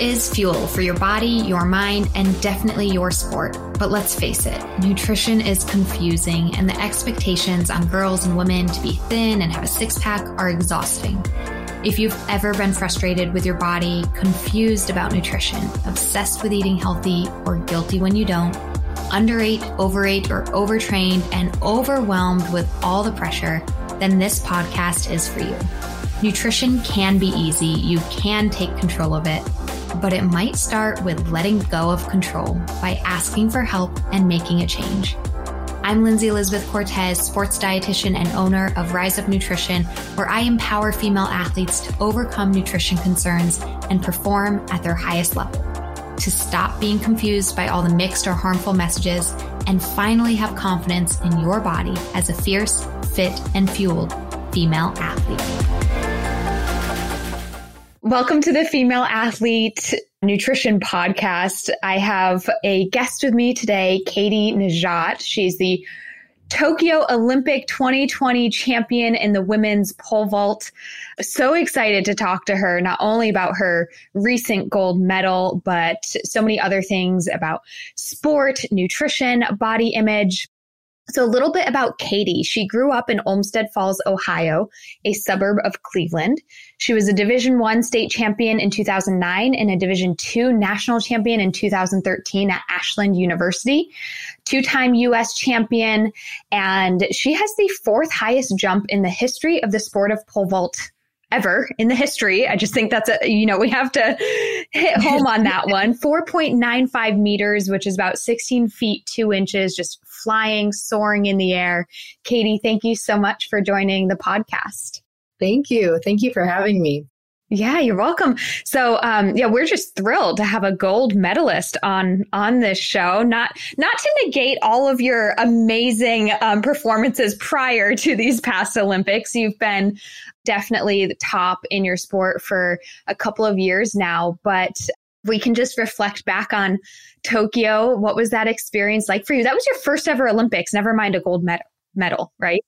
is fuel for your body, your mind, and definitely your sport. But let's face it, nutrition is confusing, and the expectations on girls and women to be thin and have a six pack are exhausting. If you've ever been frustrated with your body, confused about nutrition, obsessed with eating healthy, or guilty when you don't, underate, overate, or overtrained, and overwhelmed with all the pressure, then this podcast is for you. Nutrition can be easy, you can take control of it, but it might start with letting go of control by asking for help and making a change. I'm Lindsay Elizabeth Cortez, sports dietitian and owner of Rise Up Nutrition, where I empower female athletes to overcome nutrition concerns and perform at their highest level, to stop being confused by all the mixed or harmful messages, and finally have confidence in your body as a fierce, fit, and fueled female athlete. Welcome to the Female Athlete Nutrition Podcast. I have a guest with me today, Katie Nageotte. She's the Tokyo Olympic 2020 champion in the women's pole vault. So excited to talk to her, not only about her recent gold medal, but so many other things about sport, nutrition, body image, so, a little bit about Katie. She grew up in Olmsted Falls, Ohio, a suburb of Cleveland. She was a Division 1 state champion in 2009 and a Division 2 national champion in 2013 at Ashland University. Two-time US champion and she has the fourth highest jump in the history of the sport of pole vault ever in the history. I just think that's a, you know, we have to hit home on that one. 4.95 meters, which is about 16 feet, two inches, just flying, soaring in the air. Katie, thank you so much for joining the podcast. Thank you. Thank you for having me. Yeah, you're welcome. So, um, yeah, we're just thrilled to have a gold medalist on on this show. Not not to negate all of your amazing um, performances prior to these past Olympics. You've been definitely the top in your sport for a couple of years now, but we can just reflect back on Tokyo. What was that experience like for you? That was your first ever Olympics, never mind a gold med- medal, right?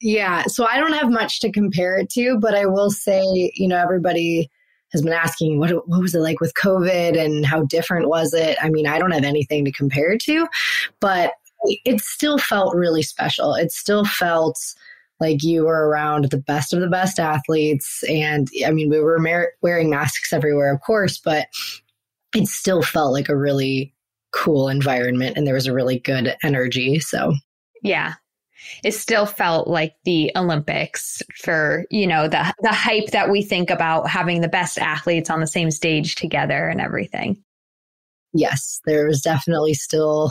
Yeah. So I don't have much to compare it to, but I will say, you know, everybody has been asking what what was it like with COVID and how different was it? I mean, I don't have anything to compare it to, but it still felt really special. It still felt like you were around the best of the best athletes and I mean, we were mar- wearing masks everywhere, of course, but it still felt like a really cool environment and there was a really good energy. So, yeah. It still felt like the Olympics for, you know, the the hype that we think about having the best athletes on the same stage together and everything. Yes, there was definitely still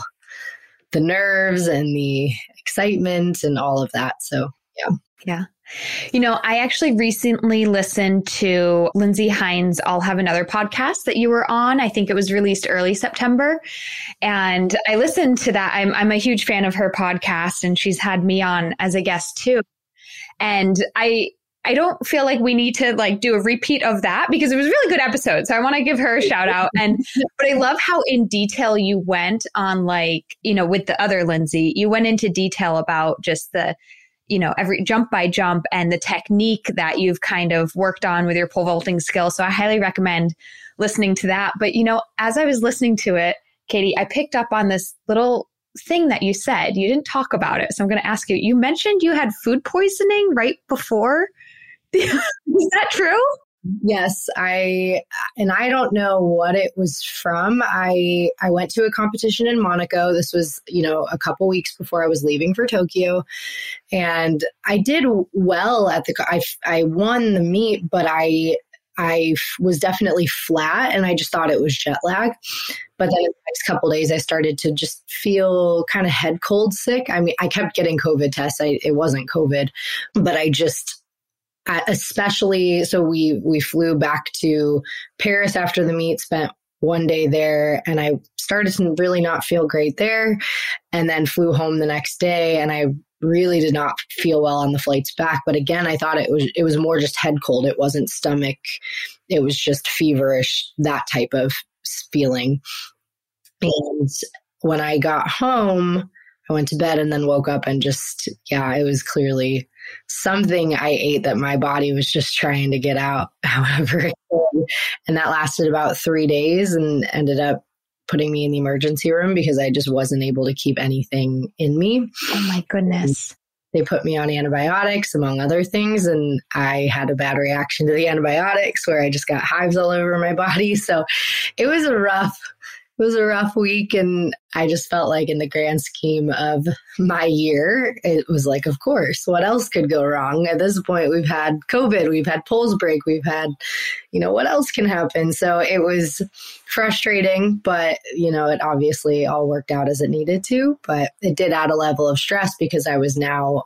the nerves and the excitement and all of that. So, yeah. Yeah. You know, I actually recently listened to Lindsey Hein's I'll Have Another podcast that you were on. I think it was released early September. And I listened to that. I'm, I'm a huge fan of her podcast, and she's had me on as a guest too. And I, I don't feel like we need to like do a repeat of that because it was a really good episode. So I want to give her a shout out. And but I love how in detail you went on like, you know, with the other Lindsey, you went into detail about just the you know, every jump by jump and the technique that you've kind of worked on with your pole vaulting skill. So I highly recommend listening to that. But, you know, as I was listening to it, Katie, I picked up on this little thing that you said. You didn't talk about it. So I'm going to ask you. You mentioned you had food poisoning right before. Is that true? Yes, I and I don't know what it was from. I I went to a competition in Monaco. This was, you know, a couple weeks before I was leaving for Tokyo. And I did well at the I I won the meet, but I I was definitely flat and I just thought it was jet lag. But then the next couple days, I started to just feel kind of head cold sick. I mean, I kept getting COVID tests. I, it wasn't COVID, but I just especially so we we flew back to Paris after the meet, spent one day there, and I started to really not feel great there, and then flew home the next day, and I really did not feel well on the flights back. But again, I thought it was it was more just head cold. It wasn't stomach. It was just feverish, that type of feeling. And when I got home, I went to bed and then woke up and just, yeah, it was clearly something I ate that my body was just trying to get out however. And that lasted about three days and ended up putting me in the emergency room because I just wasn't able to keep anything in me. Oh my goodness. They put me on antibiotics, among other things, and I had a bad reaction to the antibiotics where I just got hives all over my body. So it was a rough, it was a rough week and I just felt like in the grand scheme of my year, it was like, of course, what else could go wrong? At this point, we've had COVID, we've had poles break, we've had, you know, what else can happen? So it was frustrating, but, you know, it obviously all worked out as it needed to. But it did add a level of stress because I was now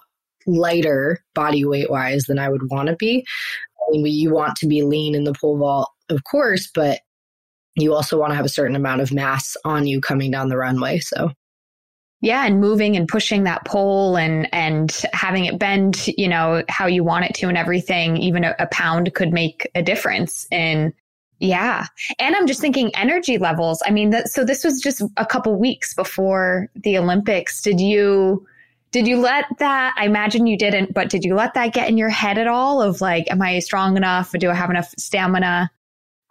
lighter body weight wise than I would want to be. I mean, you want to be lean in the pole vault, of course, but you also want to have a certain amount of mass on you coming down the runway. So yeah, and moving and pushing that pole and and having it bend, you know, how you want it to and everything, even a, a pound could make a difference in yeah. And I'm just thinking energy levels. I mean, that, so this was just a couple weeks before the Olympics. Did you did you let that I imagine you didn't, but did you let that get in your head at all of like am I strong enough? Do I have enough stamina?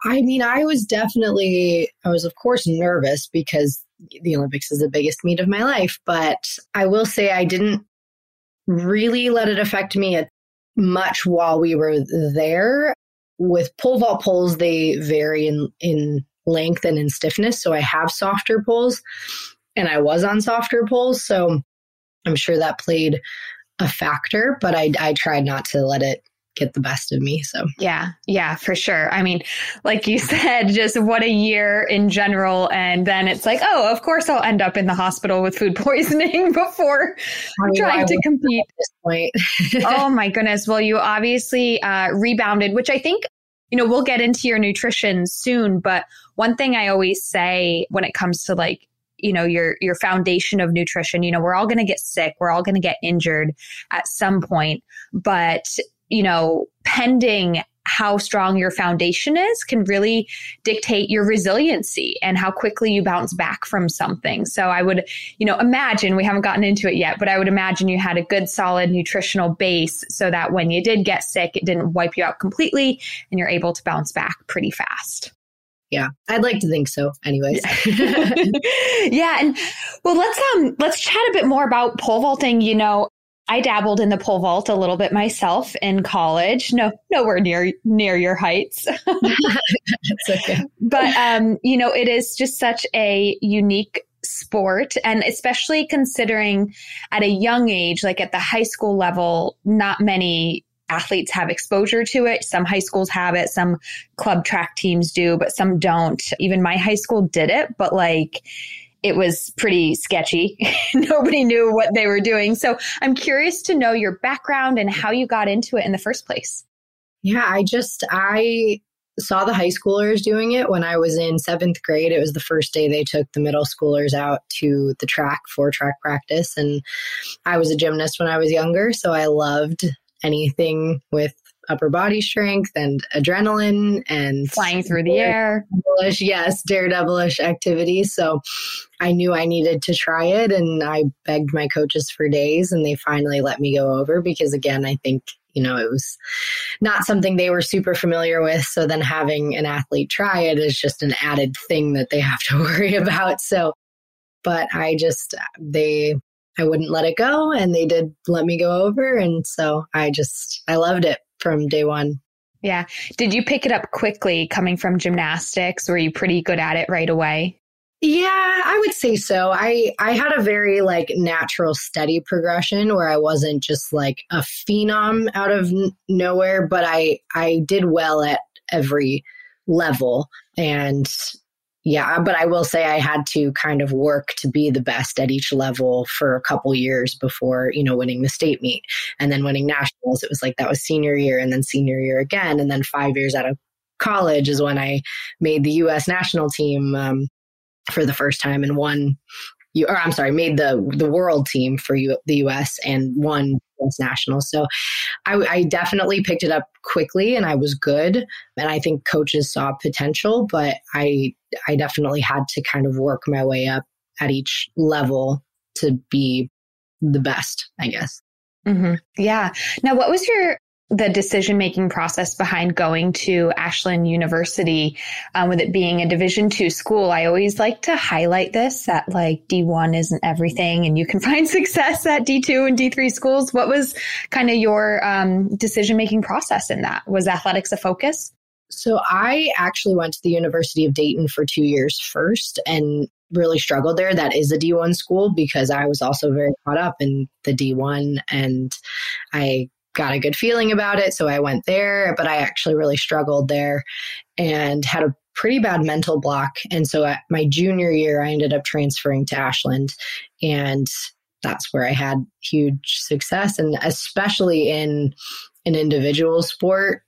I mean, I was definitely, I was, of course, nervous because the Olympics is the biggest meet of my life. But I will say I didn't really let it affect me much while we were there. With pole vault poles, they vary in, in length and in stiffness. So I have softer poles and I was on softer poles. So I'm sure that played a factor, but I, I tried not to let it get the best of me. So, yeah, yeah, for sure. I mean, like you said, just what a year in general. And then it's like, oh, of course I'll end up in the hospital with food poisoning before I mean, trying to compete. At this point. oh my goodness. Well, you obviously uh, rebounded, which I think. You know, we'll get into your nutrition soon, but one thing I always say when it comes to like you know your your foundation of nutrition you know we're all going to get sick we're all going to get injured at some point but you know, pending how strong your foundation is can really dictate your resiliency and how quickly you bounce back from something. So I would, you know, imagine we haven't gotten into it yet, but I would imagine you had a good solid nutritional base so that when you did get sick, it didn't wipe you out completely and you're able to bounce back pretty fast. Yeah, I'd like to think so. Anyways. yeah, and well, let's um let's chat a bit more about pole vaulting. You know, I dabbled in the pole vault a little bit myself in college. No, nowhere near near your heights. okay. But um, you know, it is just such a unique sport and especially considering at a young age like at the high school level not many athletes have exposure to it some high schools have it some club track teams do but some don't even my high school did it but like it was pretty sketchy. Nobody knew what they were doing. So I'm curious to know your background and how you got into it in the first place. Yeah, I just, I saw the high schoolers doing it when I was in seventh grade. It was the first day they took the middle schoolers out to the track for track practice. And I was a gymnast when I was younger. So I loved anything with upper body strength and adrenaline and flying through the air. Yes, daredevilish activities. So I knew I needed to try it and I begged my coaches for days and they finally let me go over because again, I think you know, it was not something they were super familiar with. So then having an athlete try it is just an added thing that they have to worry about. So, but I just, they, I wouldn't let it go and they did let me go over. And so I just, I loved it from day one. Yeah. Did you pick it up quickly coming from gymnastics? Were you pretty good at it right away? Yeah, I would say so. I I had a very like natural steady progression where I wasn't just like a phenom out of n- nowhere, but I I did well at every level and yeah, but I will say I had to kind of work to be the best at each level for a couple years before, you know, winning the state meet and then winning nationals. It was like that was senior year and then senior year again. And then five years out of college is when I made the US national team um, for the first time and won you or I'm sorry, made the the world team for the US and won US nationals. So I, I definitely picked it up quickly and I was good. And I think coaches saw potential, but I I definitely had to kind of work my way up at each level to be the best, I guess. Mm-hmm. Yeah. Now, what was your the decision making process behind going to Ashland University, um, with it being a Division two school? I always like to highlight this that like D one isn't everything, and you can find success at D two and D three schools. What was kind of your um, decision making process in that? Was athletics a focus? So I actually went to the University of Dayton for two years first, and really struggled there. That is a D1 school because I was also very caught up in the D1 and I got a good feeling about it. So I went there, but I actually really struggled there and had a pretty bad mental block. And so at my junior year, I ended up transferring to Ashland and that's where I had huge success. And especially in an individual sport,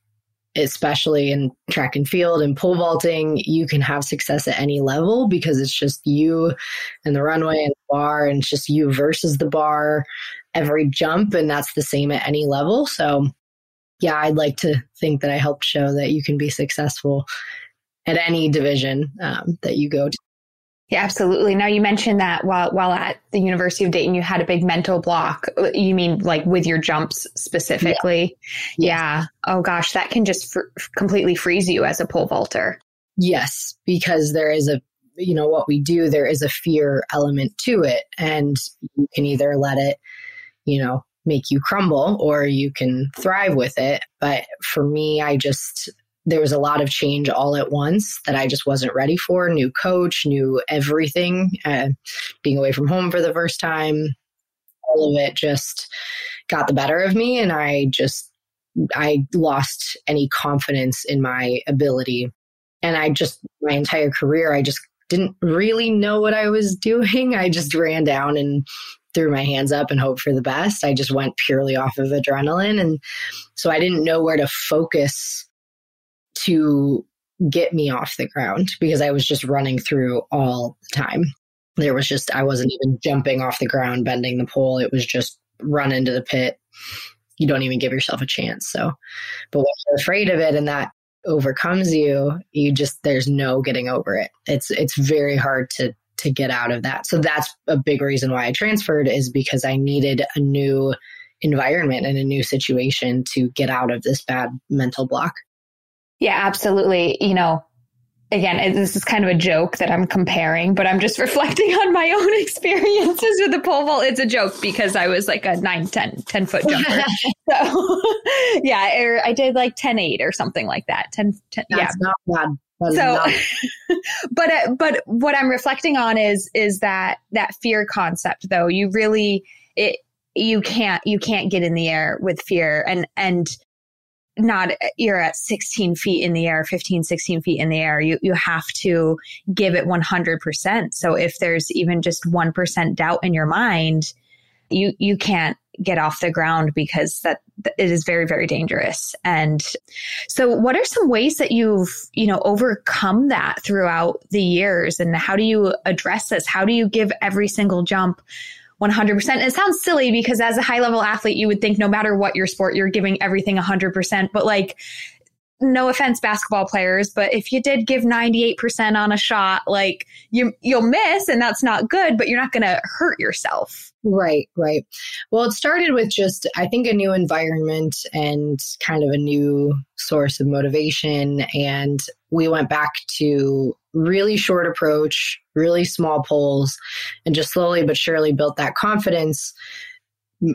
especially in track and field and pole vaulting, you can have success at any level because it's just you and the runway and the bar, and it's just you versus the bar every jump. And that's the same at any level. So, yeah, I'd like to think that I helped show that you can be successful at any division um, that you go to. Yeah, absolutely. Now you mentioned that while while at the University of Dayton, you had a big mental block. You mean like with your jumps specifically? Yeah. yeah. Oh gosh, that can just fr- completely freeze you as a pole vaulter. Yes, because there is a you know what we do. There is a fear element to it, and you can either let it, you know, make you crumble, or you can thrive with it. But for me, I just there was a lot of change all at once that I just wasn't ready for. New coach, new everything, uh, being away from home for the first time, all of it just got the better of me. And I just, I lost any confidence in my ability. And I just, my entire career, I just didn't really know what I was doing. I just ran down and threw my hands up and hoped for the best. I just went purely off of adrenaline. And so I didn't know where to focus to get me off the ground because I was just running through all the time. There was just, I wasn't even jumping off the ground, bending the pole. It was just run into the pit. You don't even give yourself a chance. So, but when you're afraid of it and that overcomes you, you just, there's no getting over it. It's, it's very hard to, to get out of that. So that's a big reason why I transferred is because I needed a new environment and a new situation to get out of this bad mental block. Yeah, absolutely. You know, again, this is kind of a joke that I'm comparing, but I'm just reflecting on my own experiences with the pole vault. It's a joke because I was like a 9, 10, 10 foot jumper. so yeah, or I did like 10, 8 or something like that. 10, 10 That's yeah. not bad. so, but, uh, but what I'm reflecting on is, is that, that fear concept though, you really, it, you can't, you can't get in the air with fear and, and, not you're at 16 feet in the air 15 16 feet in the air. You you have to give it 100% so if there's even just 1% doubt in your mind you you can't get off the ground because that it is very very dangerous. And so what are some ways that you've you know overcome that throughout the years? And how do you address this? How do you give every single jump 100%. And it sounds silly because as a high level athlete, you would think no matter what your sport, you're giving everything 100%. But like, no offense basketball players but if you did give 98% on a shot like you you'll miss and that's not good but you're not going to hurt yourself. Right right. Well it started with just i think a new environment and kind of a new source of motivation and we went back to really short approach really small poles and just slowly but surely built that confidence.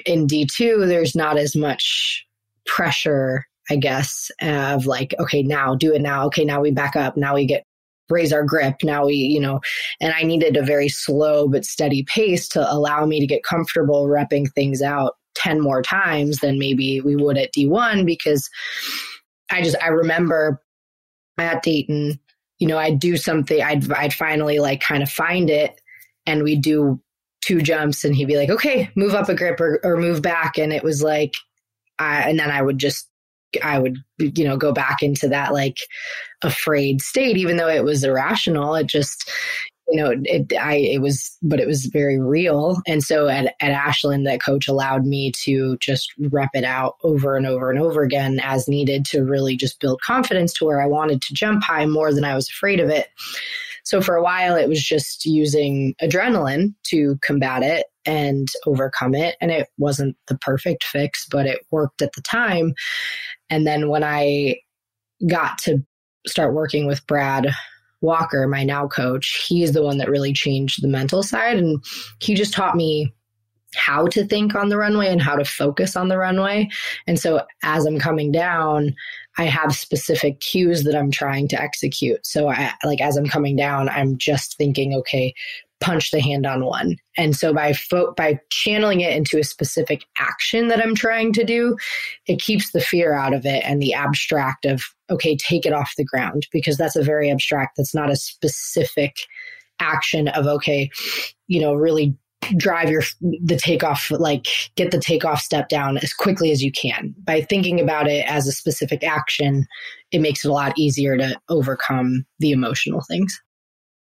In d2 there's not as much pressure I guess, of like, okay, now do it now. Okay, now we back up. Now we get raise our grip. Now we, you know, and I needed a very slow but steady pace to allow me to get comfortable repping things out 10 more times than maybe we would at D1 because I just, I remember at Dayton, you know, I'd do something, I'd, I'd finally like kind of find it and we'd do two jumps and he'd be like, okay, move up a grip or, or move back. And it was like, I, and then I would just I would, you know, go back into that like afraid state, even though it was irrational. It just, you know, it, I, it was, but it was very real. And so at, at Ashland, that coach allowed me to just rep it out over and over and over again as needed to really just build confidence to where I wanted to jump high more than I was afraid of it. So for a while, it was just using adrenaline to combat it and overcome it. And it wasn't the perfect fix, but it worked at the time. And then when I got to start working with Brad Walker, my now coach, he's the one that really changed the mental side. And he just taught me how to think on the runway and how to focus on the runway. And so as I'm coming down, I have specific cues that I'm trying to execute. So I like as I'm coming down, I'm just thinking, okay, punch the hand on one. And so by fo- by channeling it into a specific action that I'm trying to do, it keeps the fear out of it and the abstract of okay, take it off the ground because that's a very abstract that's not a specific action of okay, you know, really drive your the takeoff like get the takeoff step down as quickly as you can by thinking about it as a specific action it makes it a lot easier to overcome the emotional things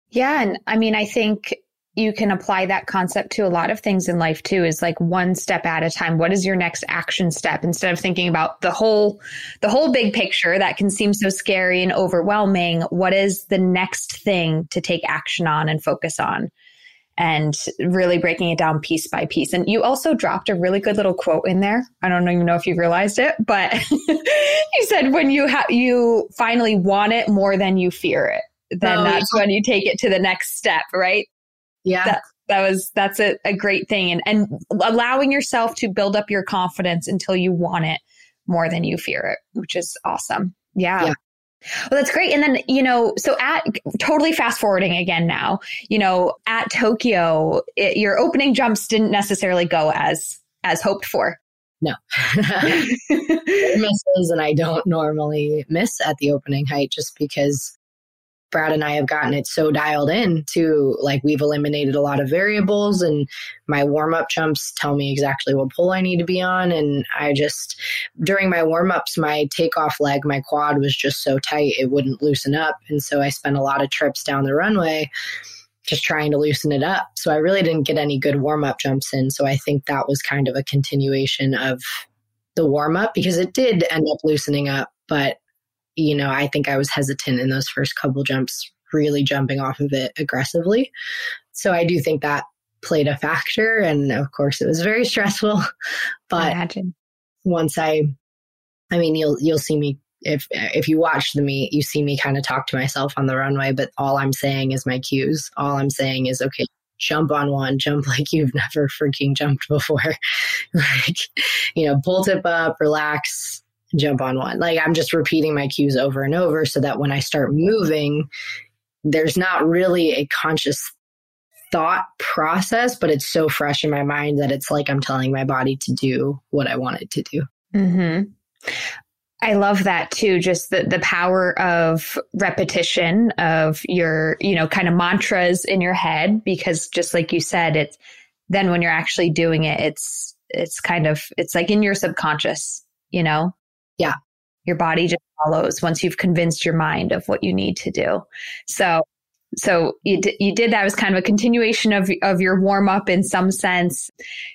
yeah and i mean i think you can apply that concept to a lot of things in life too is like one step at a time what is your next action step instead of thinking about the whole the whole big picture that can seem so scary and overwhelming what is the next thing to take action on and focus on and really breaking it down piece by piece. And you also dropped a really good little quote in there. I don't even know if you realized it, but you said when you have you finally want it more than you fear it, then oh, that's yeah. when you take it to the next step, right? Yeah. That, that was that's a, a great thing and and allowing yourself to build up your confidence until you want it more than you fear it, which is awesome. Yeah. yeah. Well, that's great. And then, you know, so at totally fast forwarding again now, you know, at Tokyo, it, your opening jumps didn't necessarily go as as hoped for. No. misses and I don't normally miss at the opening height just because Brad and I have gotten it so dialed in to like we've eliminated a lot of variables and my warm up jumps tell me exactly what pull I need to be on. And I just, during my warm ups, my takeoff leg, my quad was just so tight it wouldn't loosen up. And so I spent a lot of trips down the runway just trying to loosen it up. So I really didn't get any good warm up jumps in. So I think that was kind of a continuation of the warm up because it did end up loosening up, but you know, I think I was hesitant in those first couple jumps, really jumping off of it aggressively. So I do think that played a factor. And of course, it was very stressful. But once I, I mean, you'll you'll see me if if you watch the meet, you see me kind of talk to myself on the runway. But all I'm saying is my cues. All I'm saying is, okay, jump on one, jump like you've never freaking jumped before. like, you know, pull tip up, relax, jump on one. Like I'm just repeating my cues over and over so that when I start moving, there's not really a conscious thought process, but it's so fresh in my mind that it's like I'm telling my body to do what I want it to do. Mm-hmm. I love that too. Just the, the power of repetition of your, you know, kind of mantras in your head, because just like you said, it's then when you're actually doing it, it's, it's kind of, it's like in your subconscious, you know? Yeah. Your body just follows once you've convinced your mind of what you need to do. So, so you, d- you did that it was kind of a continuation of, of your warm up in some sense,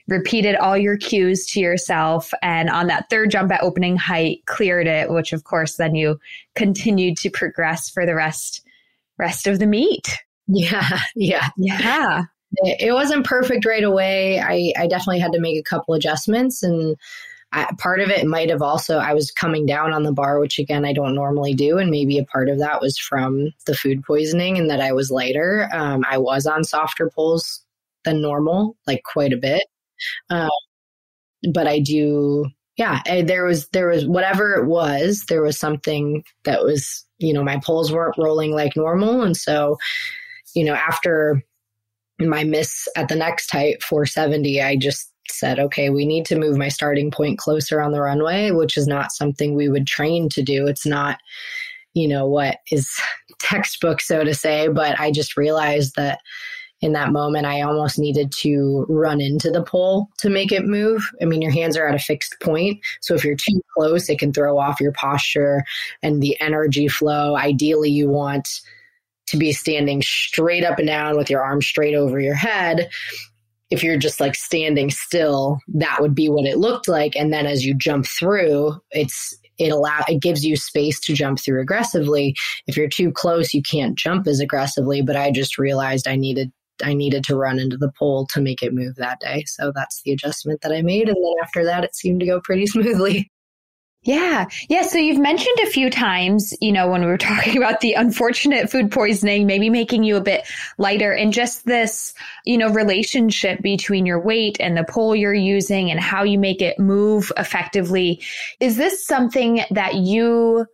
repeated all your cues to yourself. And on that third jump at opening height, cleared it, which of course then you continued to progress for the rest, rest of the meet. Yeah. Yeah. Yeah. It, it wasn't perfect right away. I, I definitely had to make a couple adjustments and I, part of it might have also I was coming down on the bar, which again I don't normally do, and maybe a part of that was from the food poisoning and that I was lighter. Um, I was on softer pulls than normal, like quite a bit, um, but I do. Yeah, I, there was there was whatever it was. There was something that was you know my pulls weren't rolling like normal, and so you know after my miss at the next height 470 i just said, okay, we need to move my starting point closer on the runway, which is not something we would train to do. It's not, you know, what is textbook, so to say. But I just realized that in that moment, I almost needed to run into the pole to make it move. I mean, your hands are at a fixed point. So if you're too close, it can throw off your posture and the energy flow. Ideally, you want to be standing straight up and down with your arms straight over your head if you're just like standing still, that would be what it looked like. And then as you jump through, it's it allow it gives you space to jump through aggressively. If you're too close, you can't jump as aggressively. But I just realized I needed I needed to run into the pole to make it move that day. So that's the adjustment that I made. And then after that, it seemed to go pretty smoothly. Yeah. Yeah. So you've mentioned a few times, you know, when we were talking about the unfortunate food poisoning, maybe making you a bit lighter and just this, you know, relationship between your weight and the pole you're using and how you make it move effectively. Is this something that you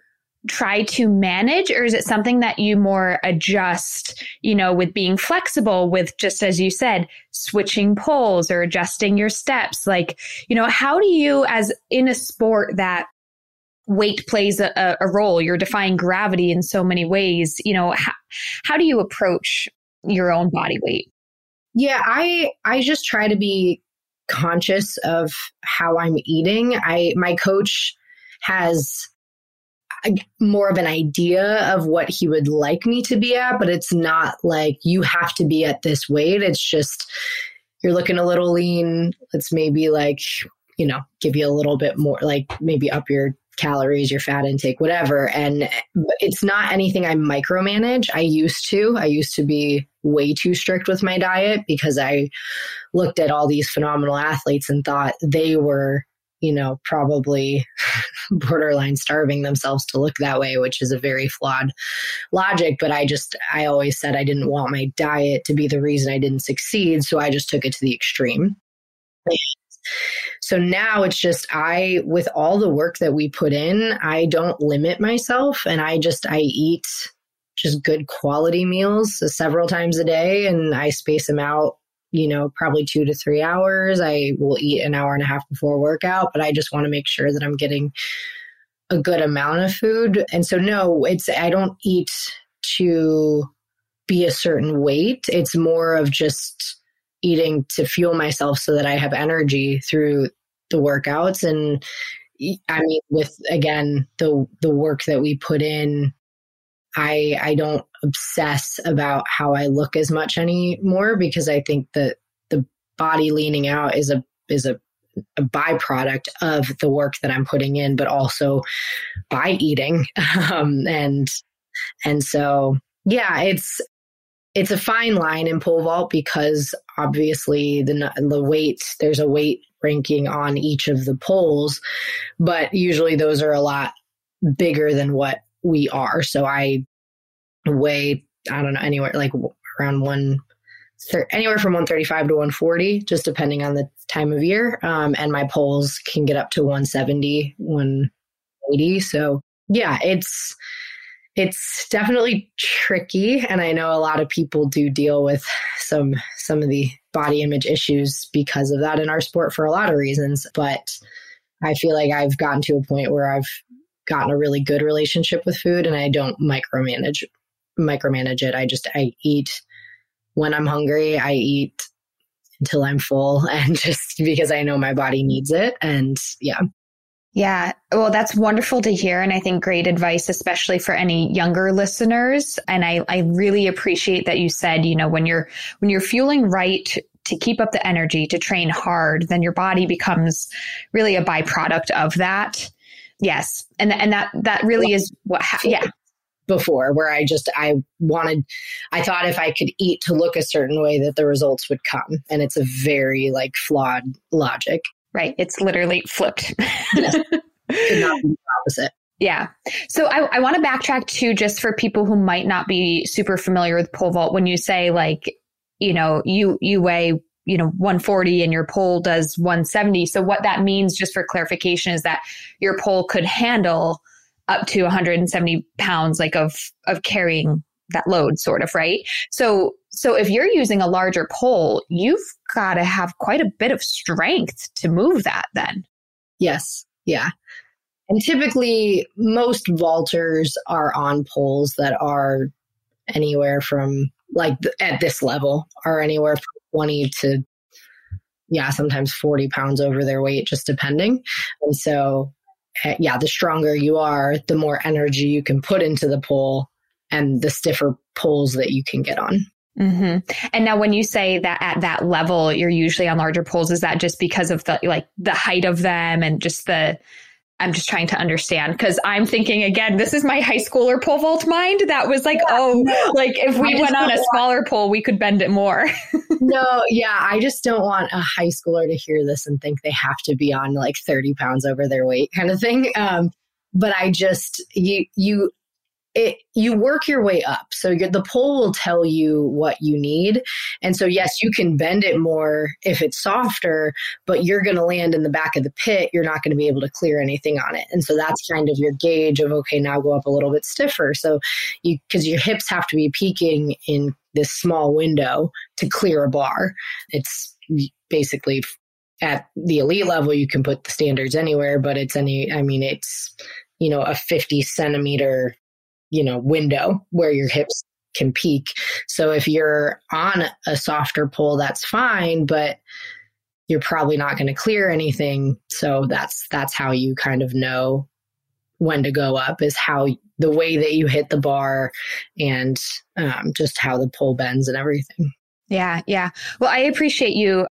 try to manage or is it something that you more adjust you know with being flexible with just as you said switching poles or adjusting your steps like you know how do you as in a sport that weight plays a, a role you're defying gravity in so many ways you know how, how do you approach your own body weight yeah i i just try to be conscious of how i'm eating i my coach has uh, more of an idea of what he would like me to be at, but it's not like you have to be at this weight. It's just you're looking a little lean. Let's maybe like, you know, give you a little bit more, like maybe up your calories, your fat intake, whatever. And it's not anything I micromanage. I used to. I used to be way too strict with my diet because I looked at all these phenomenal athletes and thought they were you know, probably borderline starving themselves to look that way, which is a very flawed logic. But I just, I always said I didn't want my diet to be the reason I didn't succeed. So I just took it to the extreme. So now it's just I, with all the work that we put in, I don't limit myself and I just, I eat just good quality meals several times a day and I space them out you know, probably two to three hours. I will eat an hour and a half before workout, but I just want to make sure that I'm getting a good amount of food. And so, no, it's, I don't eat to be a certain weight. It's more of just eating to fuel myself so that I have energy through the workouts. And I mean, with again, the, the work that we put in I I don't obsess about how I look as much anymore because I think that the body leaning out is a is a, a byproduct of the work that I'm putting in, but also by eating. Um, and and so yeah, it's it's a fine line in pole vault because obviously the the weight there's a weight ranking on each of the poles, but usually those are a lot bigger than what we are. So I weigh, I don't know, anywhere like around one, anywhere from 135 to 140, just depending on the time of year. Um, and my poles can get up to 170, 180. So yeah, it's, it's definitely tricky and i know a lot of people do deal with some some of the body image issues because of that in our sport for a lot of reasons but i feel like i've gotten to a point where i've gotten a really good relationship with food and I don't micromanage micromanage it. I just I eat when I'm hungry. I eat until I'm full and just because I know my body needs it and yeah. Yeah. Well, that's wonderful to hear. And I think great advice, especially for any younger listeners. And I, I really appreciate that you said, you know, when you're, when you're fueling right to keep up the energy, to train hard, then your body becomes really a byproduct of that. Yes. And, and that, that really is what, ha- yeah before where I just I wanted I thought if I could eat to look a certain way that the results would come and it's a very like flawed logic. Right. It's literally flipped. yes. Could not be the opposite. Yeah. So I, I want to backtrack too, just for people who might not be super familiar with pole vault. When you say like, you know, you you weigh you know 140 and your pole does 170. So what that means, just for clarification, is that your pole could handle up to 170 pounds like of of carrying that load sort of right so so if you're using a larger pole you've got to have quite a bit of strength to move that then. Yes. Yeah. And typically most vaulters are on poles that are anywhere from like at this level are anywhere from 20 to yeah sometimes 40 pounds over their weight just depending. And so Eh, yeah, the stronger you are, the more energy you can put into the pole and the stiffer poles that you can get on. Mm-hmm. And now, when you say that at that level, you're usually on larger poles, is that just because of the like the height of them and just the? I'm just trying to understand because I'm thinking again, this is my high schooler pole vault mind that was like, yeah, oh, no. like if we went on a smaller want... pole, we could bend it more. no, yeah, I just don't want a high schooler to hear this and think they have to be on like 30 pounds over their weight kind of thing. Um, but I just you you it you work your way up. So the pole will tell you what you need. And so yes you can bend it more if it's softer but you're going to land in the back of the pit. You're not going to be able to clear anything on it. And so that's kind of your gauge of okay now go up a little bit stiffer. So you because your hips have to be peaking in this small window to clear a bar. It's basically at the elite level you can put the standards anywhere but it's any i mean it's you know a 50 centimeter you know, window where your hips can peak. So if you're on a softer pull, that's fine, but you're probably not going to clear anything. So that's that's how you kind of know when to go up is how the way that you hit the bar and um, just how the pull bends and everything. Yeah, yeah. Well, I appreciate you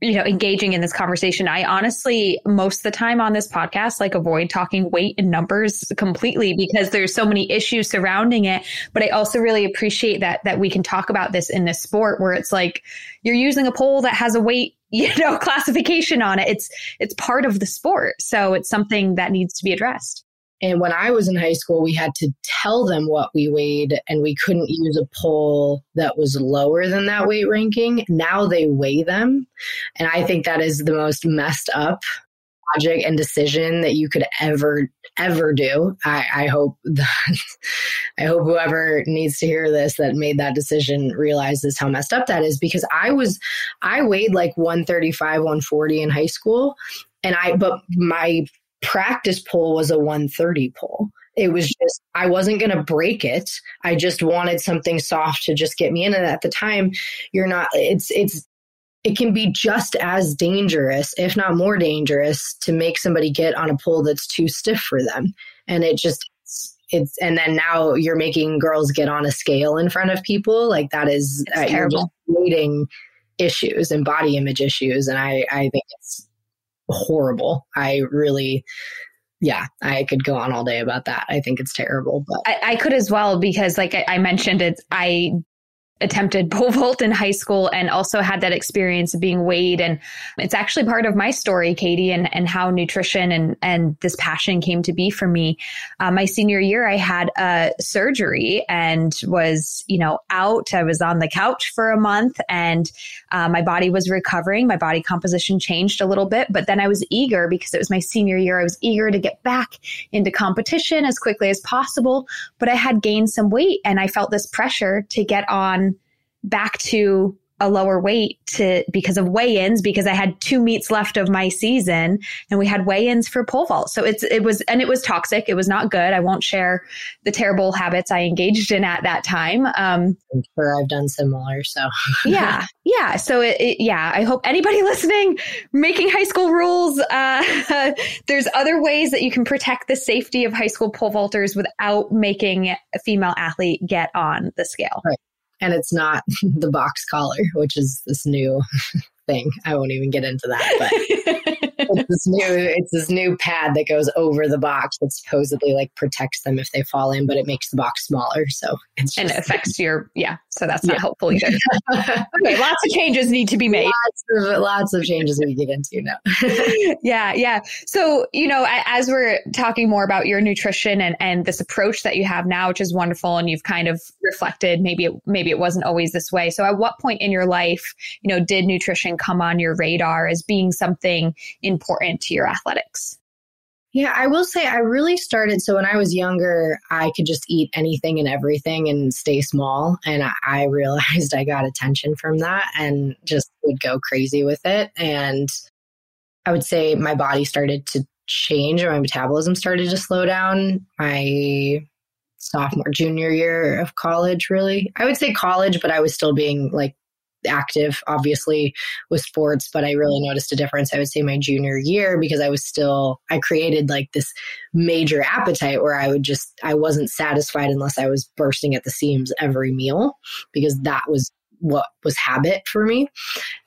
you know, engaging in this conversation. I honestly, most of the time on this podcast, like avoid talking weight and numbers completely because there's so many issues surrounding it. But I also really appreciate that, that we can talk about this in this sport where it's like you're using a pole that has a weight, you know, classification on it. It's, it's part of the sport. So it's something that needs to be addressed. And when I was in high school, we had to tell them what we weighed, and we couldn't use a pole that was lower than that weight ranking. Now they weigh them. And I think that is the most messed up logic and decision that you could ever ever do i, I hope that, i hope whoever needs to hear this that made that decision realizes how messed up that is because i was i weighed like 135 140 in high school and i but my practice pole was a 130 pole. It was just, I wasn't going to break it. I just wanted something soft to just get me in. And at the time, you're not, it's, it's, it can be just as dangerous, if not more dangerous, to make somebody get on a pole that's too stiff for them. And it just, it's, and then now you're making girls get on a scale in front of people. Like that is, uh, you're just creating issues and body image issues. And I, I think it's, horrible. I really, yeah, I could go on all day about that. I think it's terrible, but I, I could as well because, like I, I mentioned, it's I attempted pole vault in high school and also had that experience of being weighed. And it's actually part of my story, Katie, and, and how nutrition and, and this passion came to be for me. Uh, my senior year, I had a surgery and was, you know, out. I was on the couch for a month and uh, my body was recovering. My body composition changed a little bit, but then I was eager because it was my senior year. I was eager to get back into competition as quickly as possible, but I had gained some weight and I felt this pressure to get on back to a lower weight to because of weigh-ins because I had two meets left of my season and we had weigh-ins for pole vault. So it's it was and it was toxic. It was not good. I won't share the terrible habits I engaged in at that time. Um, I'm sure I've done similar. So yeah, yeah. So it, it, yeah, I hope anybody listening making high school rules. Uh, there's other ways that you can protect the safety of high school pole vaulters without making a female athlete get on the scale. Right and it's not the box collar, which is this new thing. I won't even get into that, but it's this new it's this new pad that goes over the box that supposedly like protects them if they fall in, but it makes the box smaller. So it's and it affects your yeah. So that's not yeah. helpful either. okay, lots of changes need to be made. Lots of lots of changes we get into now. yeah, yeah. So you know, as we're talking more about your nutrition and and this approach that you have now, which is wonderful, and you've kind of reflected maybe it, maybe it wasn't always this way. So at what point in your life, you know, did nutrition come on your radar as being something important to your athletics? Yeah, I will say I really started. So when I was younger, I could just eat anything and everything and stay small. And I, realized I got attention from that and just would go crazy with it. And I would say my body started to change or my metabolism started to slow down. My sophomore, junior year of college, really. I would say college, but I was still being like active, obviously, with sports, but I really noticed a difference, I would say, my junior year because I was still, I created like this major appetite where I would just, I wasn't satisfied unless I was bursting at the seams every meal because that was what was habit for me.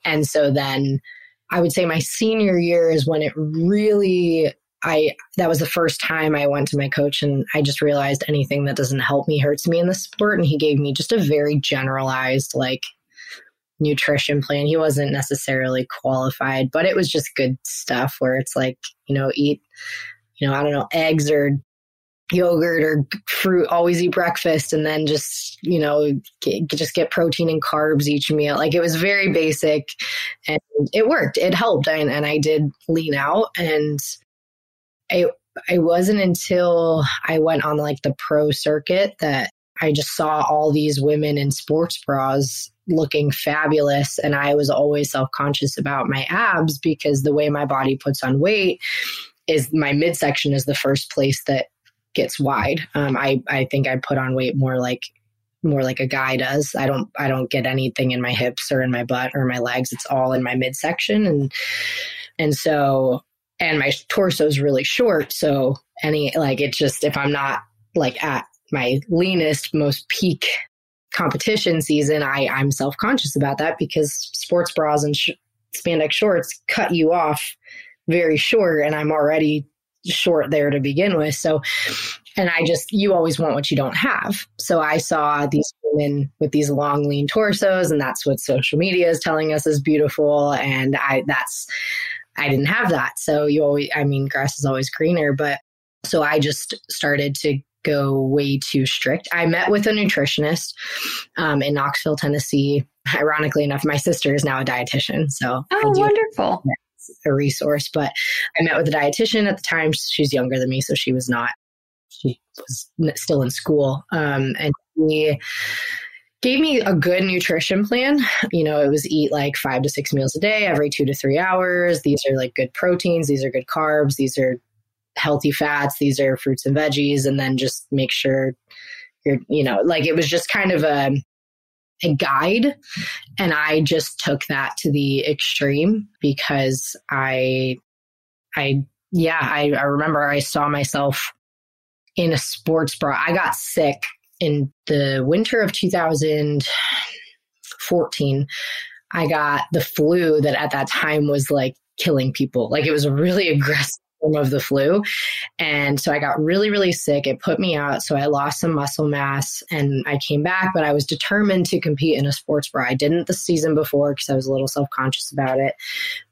And so then I would say my senior year is when it really I that was the first time I went to my coach and I just realized anything that doesn't help me hurts me in the sport and he gave me just a very generalized like nutrition plan. He wasn't necessarily qualified, but it was just good stuff where it's like, you know, eat, you know, I don't know, eggs or yogurt or fruit, always eat breakfast and then just, you know, get, just get protein and carbs each meal. Like it was very basic and it worked. It helped. And, and I did lean out and I, I wasn't until I went on like the pro circuit that I just saw all these women in sports bras looking fabulous. And I was always self conscious about my abs because the way my body puts on weight is my midsection is the first place that gets wide. Um, I, I think I put on weight more like more like a guy does. I don't I don't get anything in my hips or in my butt or my legs. It's all in my midsection and and so and my torso is really short. So any like it just if I'm not like at my leanest, most peak competition season, I, I'm self conscious about that because sports bras and sh- spandex shorts cut you off very short, and I'm already short there to begin with. So, and I just, you always want what you don't have. So I saw these women with these long, lean torsos, and that's what social media is telling us is beautiful. And I, that's, I didn't have that. So you always, I mean, grass is always greener, but so I just started to go way too strict. I met with a nutritionist um, in Knoxville, Tennessee. Ironically enough, my sister is now a dietitian. So, oh, wonderful. A resource, but I met with a dietitian at the time. She's younger than me, so she was not, she was still in school. Um, and he gave me a good nutrition plan. You know, it was eat like five to six meals a day every two to three hours. These are like good proteins, these are good carbs, these are healthy fats, these are fruits and veggies, and then just make sure you're, you know, like it was just kind of a, a guide. And I just took that to the extreme because I, I, yeah, I, I remember I saw myself in a sports bra. I got sick in the winter of 2014. I got the flu that at that time was like killing people. Like it was a really aggressive form of the flu. And so I got really, really sick. It put me out. So I lost some muscle mass and I came back, but I was determined to compete in a sports bra. I didn't the season before because I was a little self conscious about it.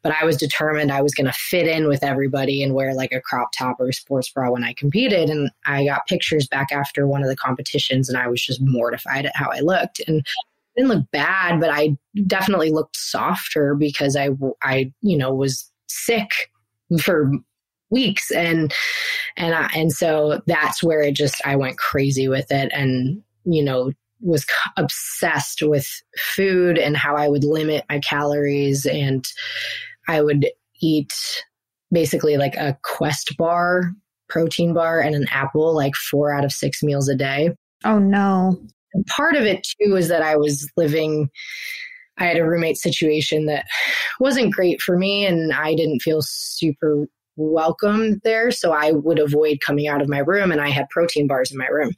But I was determined I was going to fit in with everybody and wear like a crop top or a sports bra when I competed. And I got pictures back after one of the competitions and I was just mortified at how I looked. And didn't look bad, but I definitely looked softer because I, I, you know, was sick for weeks and and I, and so that's where it just I went crazy with it and you know was obsessed with food and how I would limit my calories and I would eat basically like a quest bar protein bar and an apple like 4 out of 6 meals a day. Oh no. And part of it too is that I was living I had a roommate situation that wasn't great for me and I didn't feel super welcome there. So I would avoid coming out of my room and I had protein bars in my room.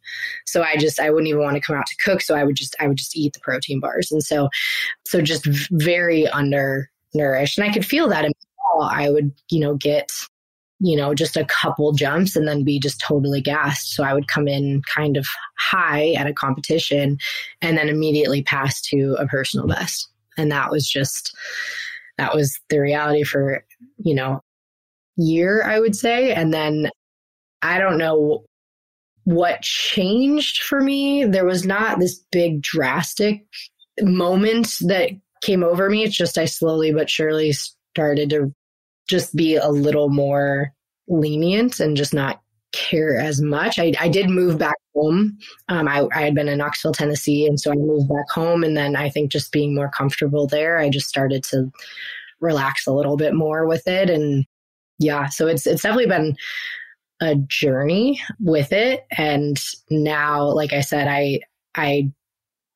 So I just, I wouldn't even want to come out to cook. So I would just, I would just eat the protein bars. And so, so just very undernourished. And I could feel that in I would, you know, get, you know, just a couple jumps and then be just totally gassed. So I would come in kind of high at a competition and then immediately pass to a personal best. And that was just, that was the reality for, you know, year, I would say. And then I don't know what changed for me. There was not this big drastic moment that came over me. It's just I slowly but surely started to just be a little more lenient and just not care as much. I, I did move back home. Um, I, I had been in Knoxville, Tennessee, and so I moved back home. And then I think just being more comfortable there, I just started to relax a little bit more with it. And yeah, so it's it's definitely been a journey with it and now like I said I I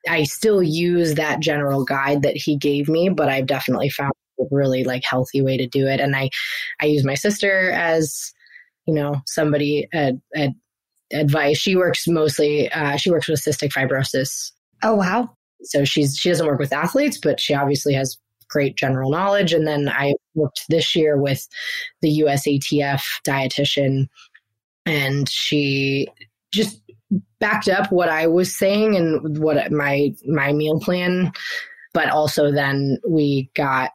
I still use that general guide that he gave me, but I've definitely found a really like healthy way to do it and I I use my sister as you know somebody at, at advice. She works mostly uh, she works with cystic fibrosis. Oh wow. So she's she doesn't work with athletes, but she obviously has great general knowledge. And then I worked this year with the USATF dietitian, and she just backed up what I was saying and what my my meal plan. But also, then we got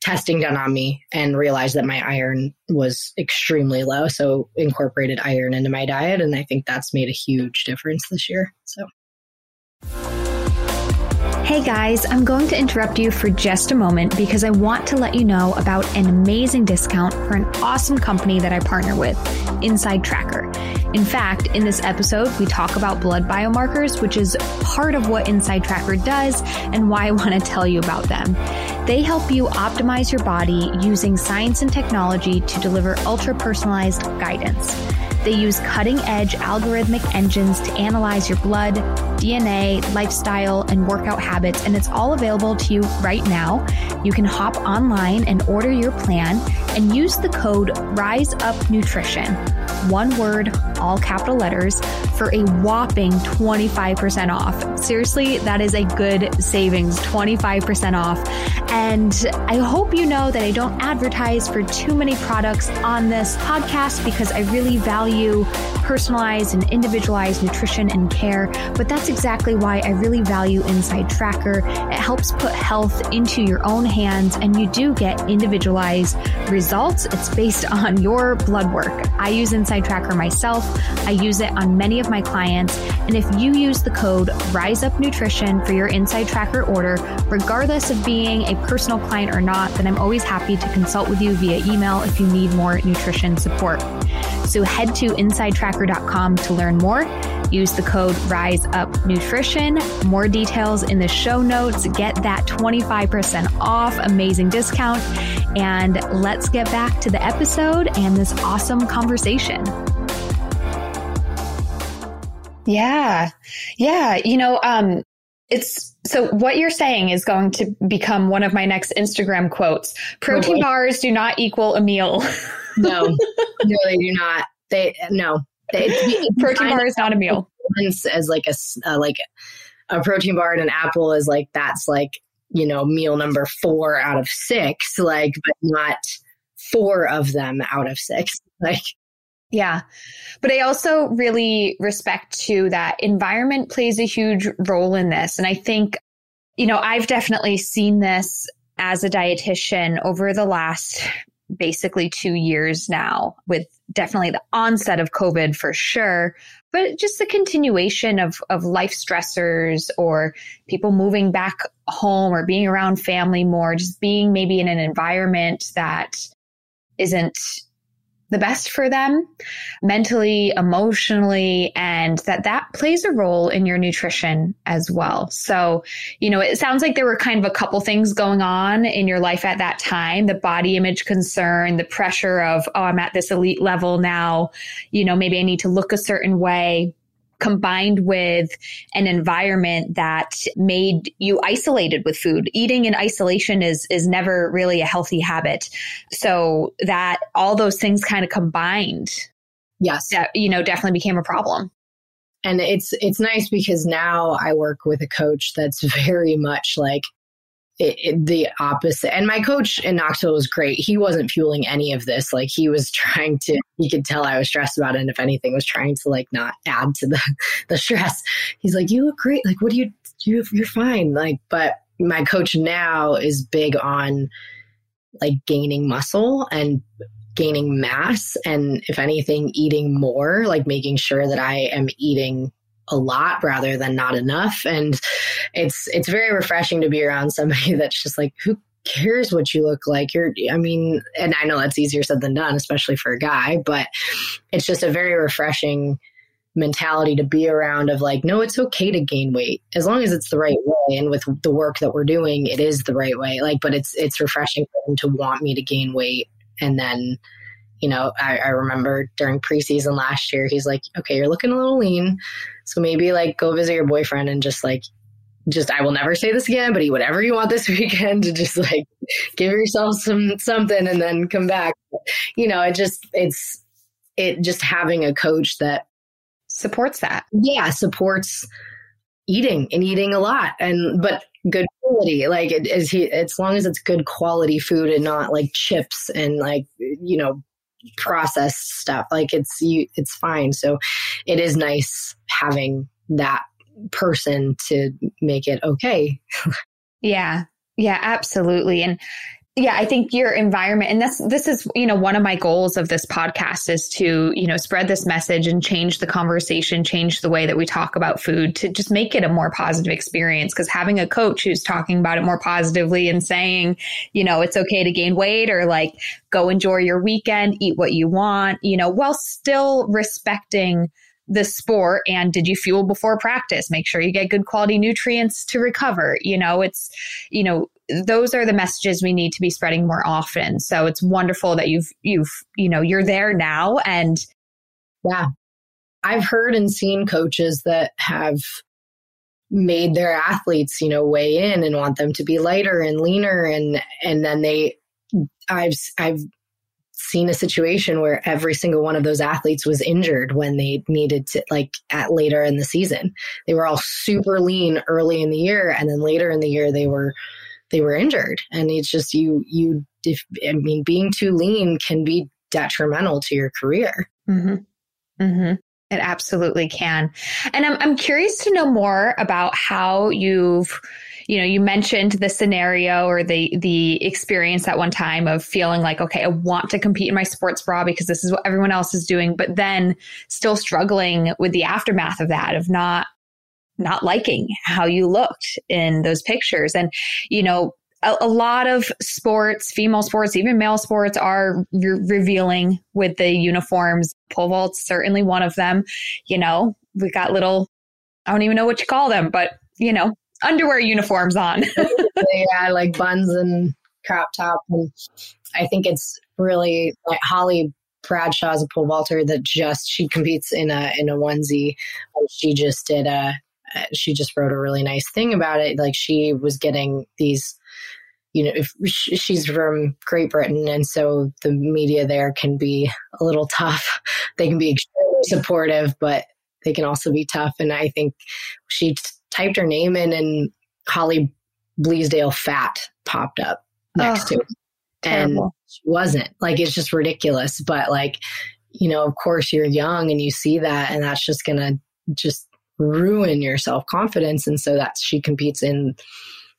testing done on me and realized that my iron was extremely low. So incorporated iron into my diet. And I think that's made a huge difference this year. So. Hey guys, I'm going to interrupt you for just a moment because I want to let you know about an amazing discount for an awesome company that I partner with, Inside Tracker. In fact, in this episode, we talk about blood biomarkers, which is part of what Inside Tracker does and why I want to tell you about them. They help you optimize your body using science and technology to deliver ultra personalized guidance. They use cutting edge algorithmic engines to analyze your blood, DNA, lifestyle, and workout habits, and it's all available to you right now. You can hop online and order your plan and use the code Rise Up Nutrition, one word, all capital letters, for a whopping 25% off. Seriously, that is a good savings, 25% off. And I hope you know that I don't advertise for too many products on this podcast because I really value personalized and individualized nutrition and care. But that's exactly why I really value Inside Tracker. It helps put health into your own hands, and you do get individualized results. It's based on your blood work. I use Inside Tracker myself, I use it on many of my clients. And if you use the code Rise Up Nutrition for your Inside Tracker order, regardless of being a personal client or not, then I'm always happy to consult with you via email if you need more nutrition support. So head to insidetracker.com to learn more. Use the code Rise Up Nutrition. More details in the show notes. Get that 25% off, amazing discount. And let's get back to the episode and this awesome conversation. Yeah. Yeah. You know, um, it's so what you're saying is going to become one of my next Instagram quotes. Protein oh bars do not equal a meal. no, no, they do not. They no. They, protein bar is not a meal. As like a uh, like a protein bar and an apple is like that's like you know meal number four out of six, like but not four of them out of six. Like yeah. But I also really respect too that environment plays a huge role in this. And I think, you know, I've definitely seen this as a dietitian over the last basically two years now with definitely the onset of COVID for sure, but just the continuation of, of life stressors or people moving back home or being around family more, just being maybe in an environment that isn't the best for them mentally, emotionally, and that that plays a role in your nutrition as well. So, you know, it sounds like there were kind of a couple things going on in your life at that time, the body image concern, the pressure of, oh, I'm at this elite level now, you know, maybe I need to look a certain way combined with an environment that made you isolated with food. Eating in isolation is is never really a healthy habit. So that all those things kind of combined. Yes. That you know definitely became a problem. And it's it's nice because now I work with a coach that's very much like it, the opposite. And my coach in Knoxville was great. He wasn't fueling any of this. Like he was trying to, he could tell I was stressed about it. And if anything, was trying to like not add to the, the stress. He's like, you look great. Like, what do you, you you're fine. Like, but my coach now is big on like gaining muscle and gaining mass. And if anything, eating more, like making sure that I am eating a lot rather than not enough. And it's it's very refreshing to be around somebody that's just like, who cares what you look like? You're I mean, and I know that's easier said than done, especially for a guy, but it's just a very refreshing mentality to be around of like no it's okay to gain weight as long as it's the right way and with the work that we're doing it is the right way like but it's it's refreshing for them to want me to gain weight and then you know, I, I, remember during preseason last year, he's like, okay, you're looking a little lean. So maybe like go visit your boyfriend and just like, just, I will never say this again, but eat whatever you want this weekend to just like give yourself some something and then come back. You know, it just, it's, it just having a coach that supports that. Yeah, supports eating and eating a lot and but good quality like it is he as long as it's good quality food and not like chips and like you know processed stuff. Like it's you it's fine. So it is nice having that person to make it okay. Yeah. Yeah absolutely. And yeah i think your environment and this this is you know one of my goals of this podcast is to you know spread this message and change the conversation change the way that we talk about food to just make it a more positive experience. Because having a coach who's talking about it more positively and saying you know it's okay to gain weight or like go enjoy your weekend eat what you want you know while still respecting the sport and did you fuel before practice make sure you get good quality nutrients to recover you know it's you know those are the messages we need to be spreading more often. So it's wonderful that you've you've you know you're there now and yeah. I've heard and seen coaches that have made their athletes, you know, weigh in and want them to be lighter and leaner and and then they I've I've seen a situation where every single one of those athletes was injured when they needed to like at later in the season. They were all super lean early in the year and then later in the year they were they were injured. And it's just you, you, if, I mean, being too lean can be detrimental to your career. Mm-hmm. Mm-hmm. It absolutely can. And I'm, I'm curious to know more about how you've, you know, you mentioned the scenario or the the experience at one time of feeling like, okay, I want to compete in my sports bra because this is what everyone else is doing, but then still struggling with the aftermath of that, of not not liking how you looked in those pictures. And, you know, a, a lot of sports, female sports, even male sports are re- revealing with the uniforms. Pole vault's certainly one of them. You know, we got little, I don't even know what you call them, but, you know, underwear uniforms on. yeah, like buns and crop top. And I think it's really like Holly Bradshaw is a pole vaulter that just she competes in a in a onesie. She just did a uh, she just wrote a really nice thing about it. Like she was getting these, you know, if she's from Great Britain, and so the media there can be a little tough. They can be extremely supportive, but they can also be tough. And I think she typed her name in, and Holly Bleasdale Fat popped up next oh, to it. And she wasn't like it's just ridiculous. But like, you know, of course you're young and you see that, and that's just gonna just ruin your self confidence. And so that she competes in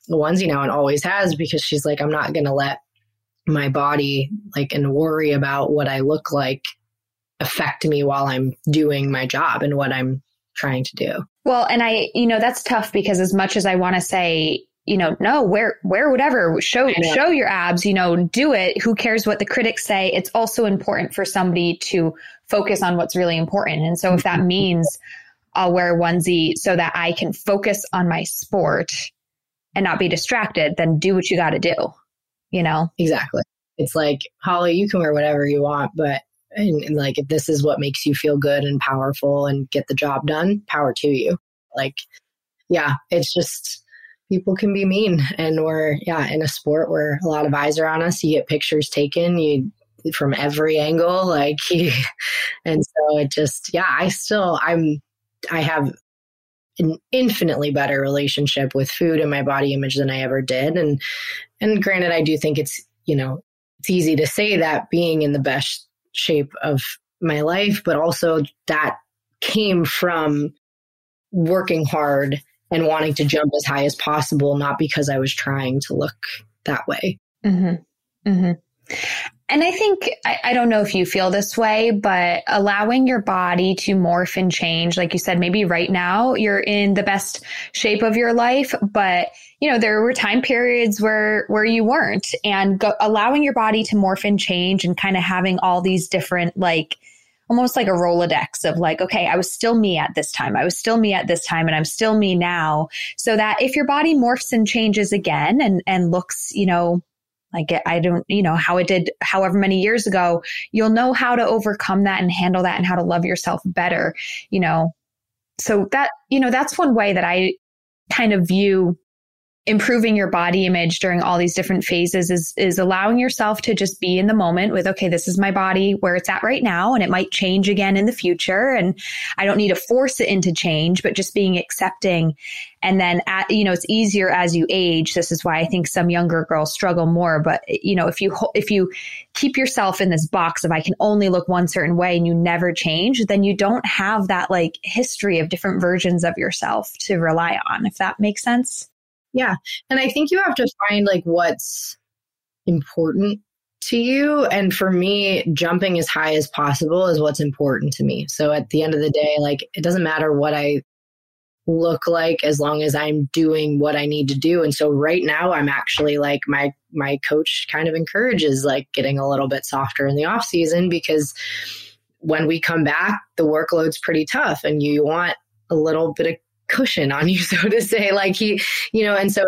the onesie now and always has because she's like, I'm not going to let my body like and worry about what I look like affect me while I'm doing my job and what I'm trying to do. Well, and I, you know, that's tough because as much as I want to say, you know, no, wear wear whatever, show show your abs, you know, do it. Who cares what the critics say? It's also important for somebody to focus on what's really important. And so if that mm-hmm. means I'll wear a onesie so that I can focus on my sport and not be distracted, then do what you got to do, you know? Exactly. It's like, Holly, you can wear whatever you want, but and, and like if this is what makes you feel good and powerful and get the job done, power to you. Like, yeah, it's just people can be mean. And we're, yeah, in a sport where a lot of eyes are on us, you get pictures taken, you from every angle, like, and so it just, yeah, I still, I'm, I have an infinitely better relationship with food and my body image than I ever did. And and granted, I do think it's you know it's easy to say that being in the best shape of my life, but also that came from working hard and wanting to jump as high as possible, not because I was trying to look that way. Mm-hmm. Mm-hmm. And I think, I, I, don't know if you feel this way, but allowing your body to morph and change, like you said, maybe right now you're in the best shape of your life, but you know, there were time periods where, where you weren't and go, allowing your body to morph and change and kind of having all these different, like, almost like a Rolodex of like, okay, I was still me at this time. I was still me at this time and I'm still me now. So that if your body morphs and changes again and, and looks, you know, like I don't, you know, how it did however many years ago, you'll know how to overcome that and handle that and how to love yourself better, you know. So that, you know, that's one way that I kind of view improving your body image during all these different phases is is allowing yourself to just be in the moment with okay this is my body where it's at right now and it might change again in the future and I don't need to force it into change but just being accepting and then at, you know it's easier as you age this is why I think some younger girls struggle more but you know if you if you keep yourself in this box of I can only look one certain way and you never change then you don't have that like history of different versions of yourself to rely on if that makes sense yeah. And I think you have to find like what's important to you. And for me, jumping as high as possible is what's important to me. So at the end of the day, like it doesn't matter what I look like as long as I'm doing what I need to do. And so right now I'm actually like my my coach kind of encourages like getting a little bit softer in the off season because when we come back, the workload's pretty tough and you want a little bit of cushion on you, so to say. Like he, you know, and so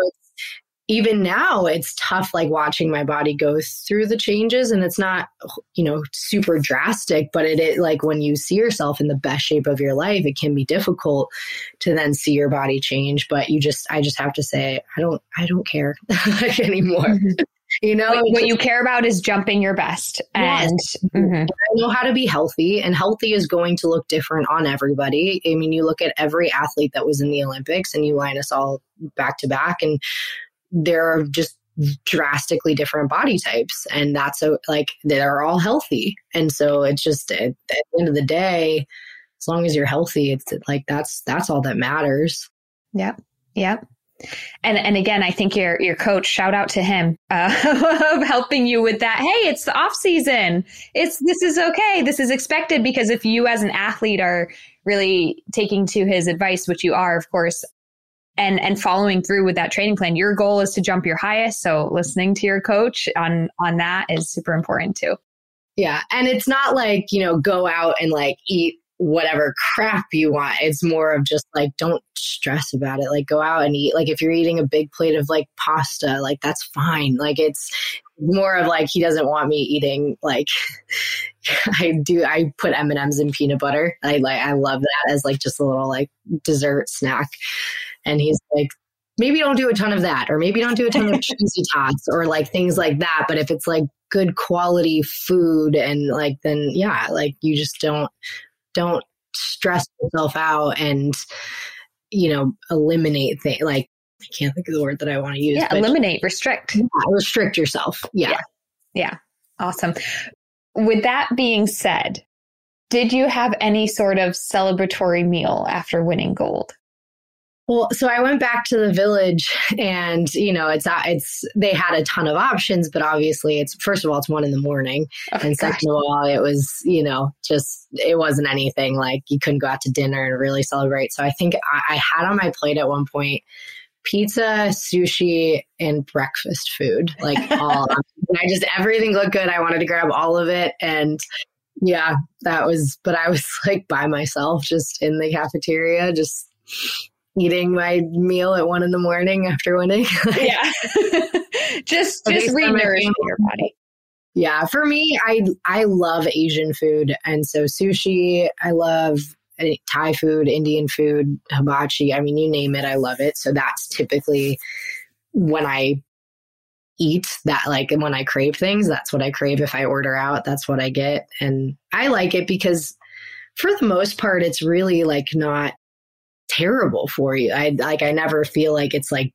even now it's tough like watching my body go through the changes and it's not you know super drastic but it, it like when you see yourself in the best shape of your life it can be difficult to then see your body change but you just i just have to say i don't i don't care anymore mm-hmm you know what, what, you care about is jumping your best and yes. mm-hmm. i know how to be healthy and healthy is going to look different on everybody i mean you look at every athlete that was in the olympics and you line us all back to back and there are just drastically different body types and that's a, like they're all healthy and so it's just at, at the end of the day as long as you're healthy it's like that's that's all that matters yep yep and and again, I think your your coach, shout out to him uh, of helping you with that. Hey, it's the off season. It's this is okay. This is expected because if you as an athlete are really taking to his advice, which you are, of course, and and following through with that training plan, your goal is to jump your highest. So listening to your coach on on that is super important too. Yeah, and it's not like you know go out and like eat whatever crap you want. It's more of just like, don't stress about it. Like, go out and eat. Like, if you're eating a big plate of like pasta, like, that's fine. Like, it's more of like, he doesn't want me eating like, I do, I put M&Ms in peanut butter. I like, I love that as like just a little like dessert snack. And he's like, maybe don't do a ton of that, or maybe don't do a ton of cheesy tots or like things like that. But if it's like good quality food and like, then yeah, like you just don't don't stress yourself out and you know eliminate things like I can't think of the word that I want to use. Yeah, eliminate, restrict. Yeah, restrict yourself. Yeah. yeah. Yeah. Awesome. With that being said, did you have any sort of celebratory meal after winning gold? Well, so I went back to the village and, you know, it's, uh, it's, they had a ton of options, but obviously it's, first of all, it's one in the morning. Oh, and gosh. second of all, it was, you know, just, it wasn't anything like you couldn't go out to dinner and really celebrate. So I think I, I had on my plate at one point pizza, sushi, and breakfast food, like all. and I just, everything looked good. I wanted to grab all of it. And, yeah, that was, but I was like by myself just in the cafeteria, just eating my meal at one in the morning after winning. yeah. just just re-nourishing your body. Yeah, for me, I I love Asian food, and so sushi. I love uh, Thai food, Indian food, hibachi. I mean, you name it, I love it. So that's typically when I eat that like when I crave things, that's what I crave. If I order out, that's what I get. And I like it because for the most part, it's really like not terrible for you. I like I never feel like it's like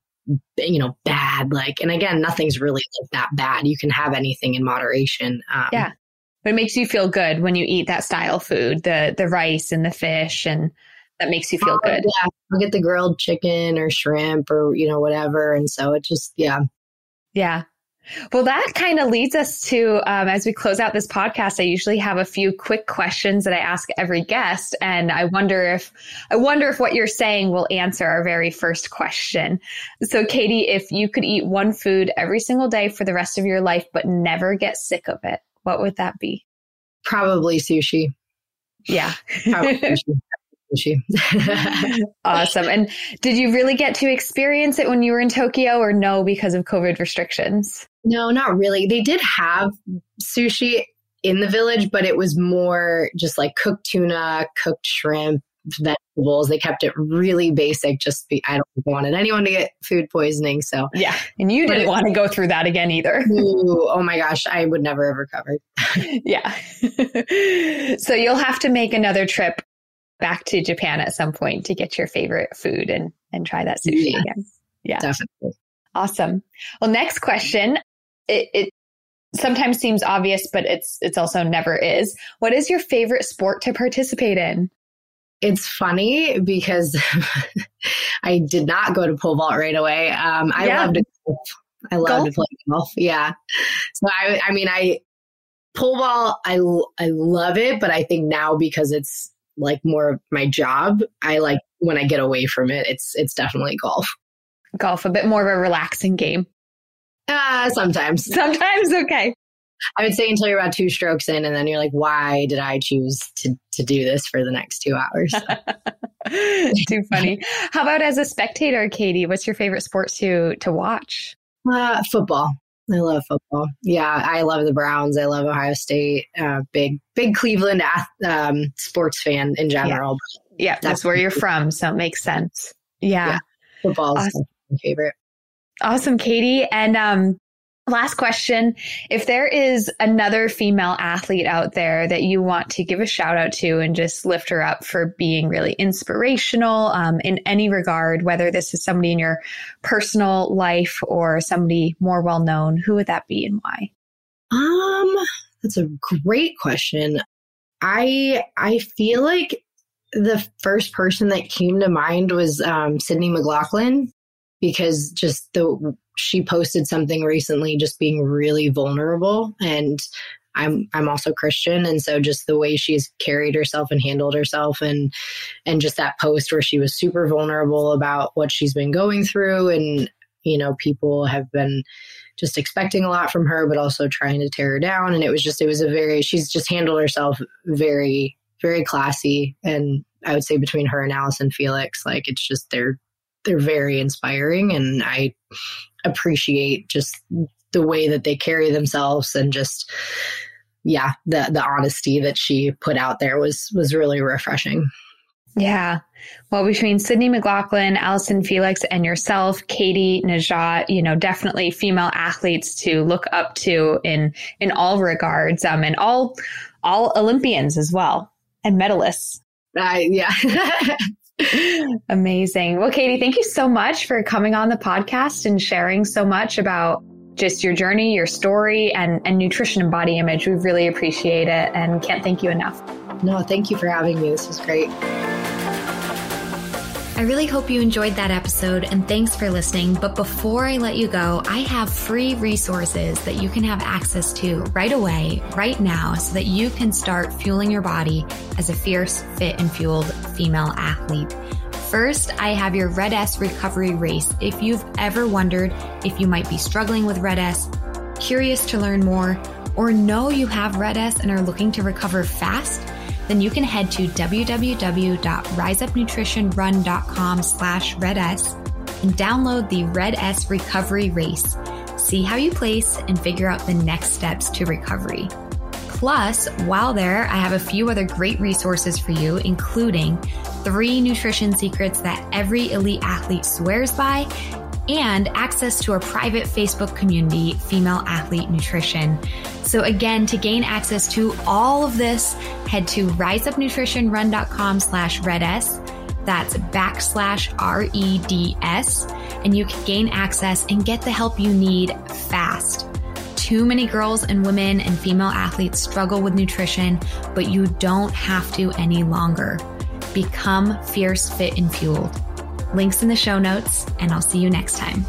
you know bad like and again nothing's really like that bad. You can have anything in moderation um, yeah. But it makes you feel good when you eat that style food the the rice and the fish and that makes you feel oh, good. yeah. I'll get the grilled chicken or shrimp or you know whatever and so it just yeah. Yeah well, that kind of leads us to um, as we close out this podcast. I usually have a few quick questions that I ask every guest, and I wonder if I wonder if what you're saying will answer our very first question. So, Katie, if you could eat one food every single day for the rest of your life, but never get sick of it, what would that be? Probably sushi. Yeah. awesome. And did you really get to experience it when you were in Tokyo or no because of COVID restrictions? No, not really. They did have sushi in the village, but it was more just like cooked tuna, cooked shrimp, vegetables. They kept it really basic. Just be, I don't wanted anyone to get food poisoning. So yeah, and you didn't want to go through that again either. Ooh, oh my gosh, I would never have recovered. yeah. so you'll have to make another trip back to Japan at some point to get your favorite food and and try that sushi yeah, again. Yeah, definitely. Awesome. Well, next question. It, it sometimes seems obvious, but it's it's also never is. What is your favorite sport to participate in? It's funny because I did not go to pole vault right away. Um, I yeah. love to golf. I love golf? to play golf. Yeah. So I, I mean, I pole vault. I I love it, but I think now because it's like more of my job, I like when I get away from it. It's it's definitely golf. Golf, a bit more of a relaxing game. Uh, sometimes. Sometimes, okay. I would say until you're about two strokes in, and then you're like, why did I choose to, to do this for the next two hours? Too funny. How about as a spectator, Katie? What's your favorite sport to to watch? Uh, football. I love football. Yeah, I love the Browns. I love Ohio State. Uh, big, big Cleveland um, sports fan in general. Yeah, yeah that's, that's where you're from, so it makes sense. Yeah, yeah football is awesome. my favorite. Awesome, Katie. And um, last question. If there is another female athlete out there that you want to give a shout out to and just lift her up for being really inspirational um, in any regard whether this is somebody in your personal life or somebody more well known who would that be and why? Um that's a great question. I i feel like the first person that came to mind was um, sydney mclaughlin because just the she posted something recently just being really vulnerable and I'm I'm also Christian and so just the way she's carried herself and handled herself and and just that post where she was super vulnerable about what she's been going through and you know people have been just expecting a lot from her but also trying to tear her down and it was just it was a very she's just handled herself very very classy and I would say between her and Allyson Felix like it's just they're they're very inspiring and I appreciate just the way that they carry themselves and just yeah, the the honesty that she put out there was was really refreshing. Yeah. Well, between Sydney McLaughlin, Allyson Felix, and yourself, Katie Nageotte, you know, definitely female athletes to look up to in in all regards, um, and all all Olympians as well and medalists. Uh, yeah. Amazing. Well, Katie, thank you so much for coming on the podcast and sharing so much about just your journey, your story, and, and nutrition and body image. We really appreciate it and can't thank you enough. No, thank you for having me. This was great. I really hope you enjoyed that episode and thanks for listening. But before I let you go, I have free resources that you can have access to right away, right now, so that you can start fueling your body as a fierce, fit, and fueled female athlete. First, I have your Red S recovery race. If you've ever wondered if you might be struggling with Red S, curious to learn more, or know you have Red S and are looking to recover fast, then you can head to www.riseupnutritionrun.com slash reds and download the Red S Recovery Race. See how you place and figure out the next steps to recovery. Plus, while there, I have a few other great resources for you, including three nutrition secrets that every elite athlete swears by and access to our private Facebook community, Female Athlete Nutrition. So again, to gain access to all of this, head to riseupnutritionrun.com slash reds. That's backslash R-E-D-S. And you can gain access and get the help you need fast. Too many girls and women and female athletes struggle with nutrition, but you don't have to any longer. Become fierce, fit, and fueled. Links in the show notes, and I'll see you next time.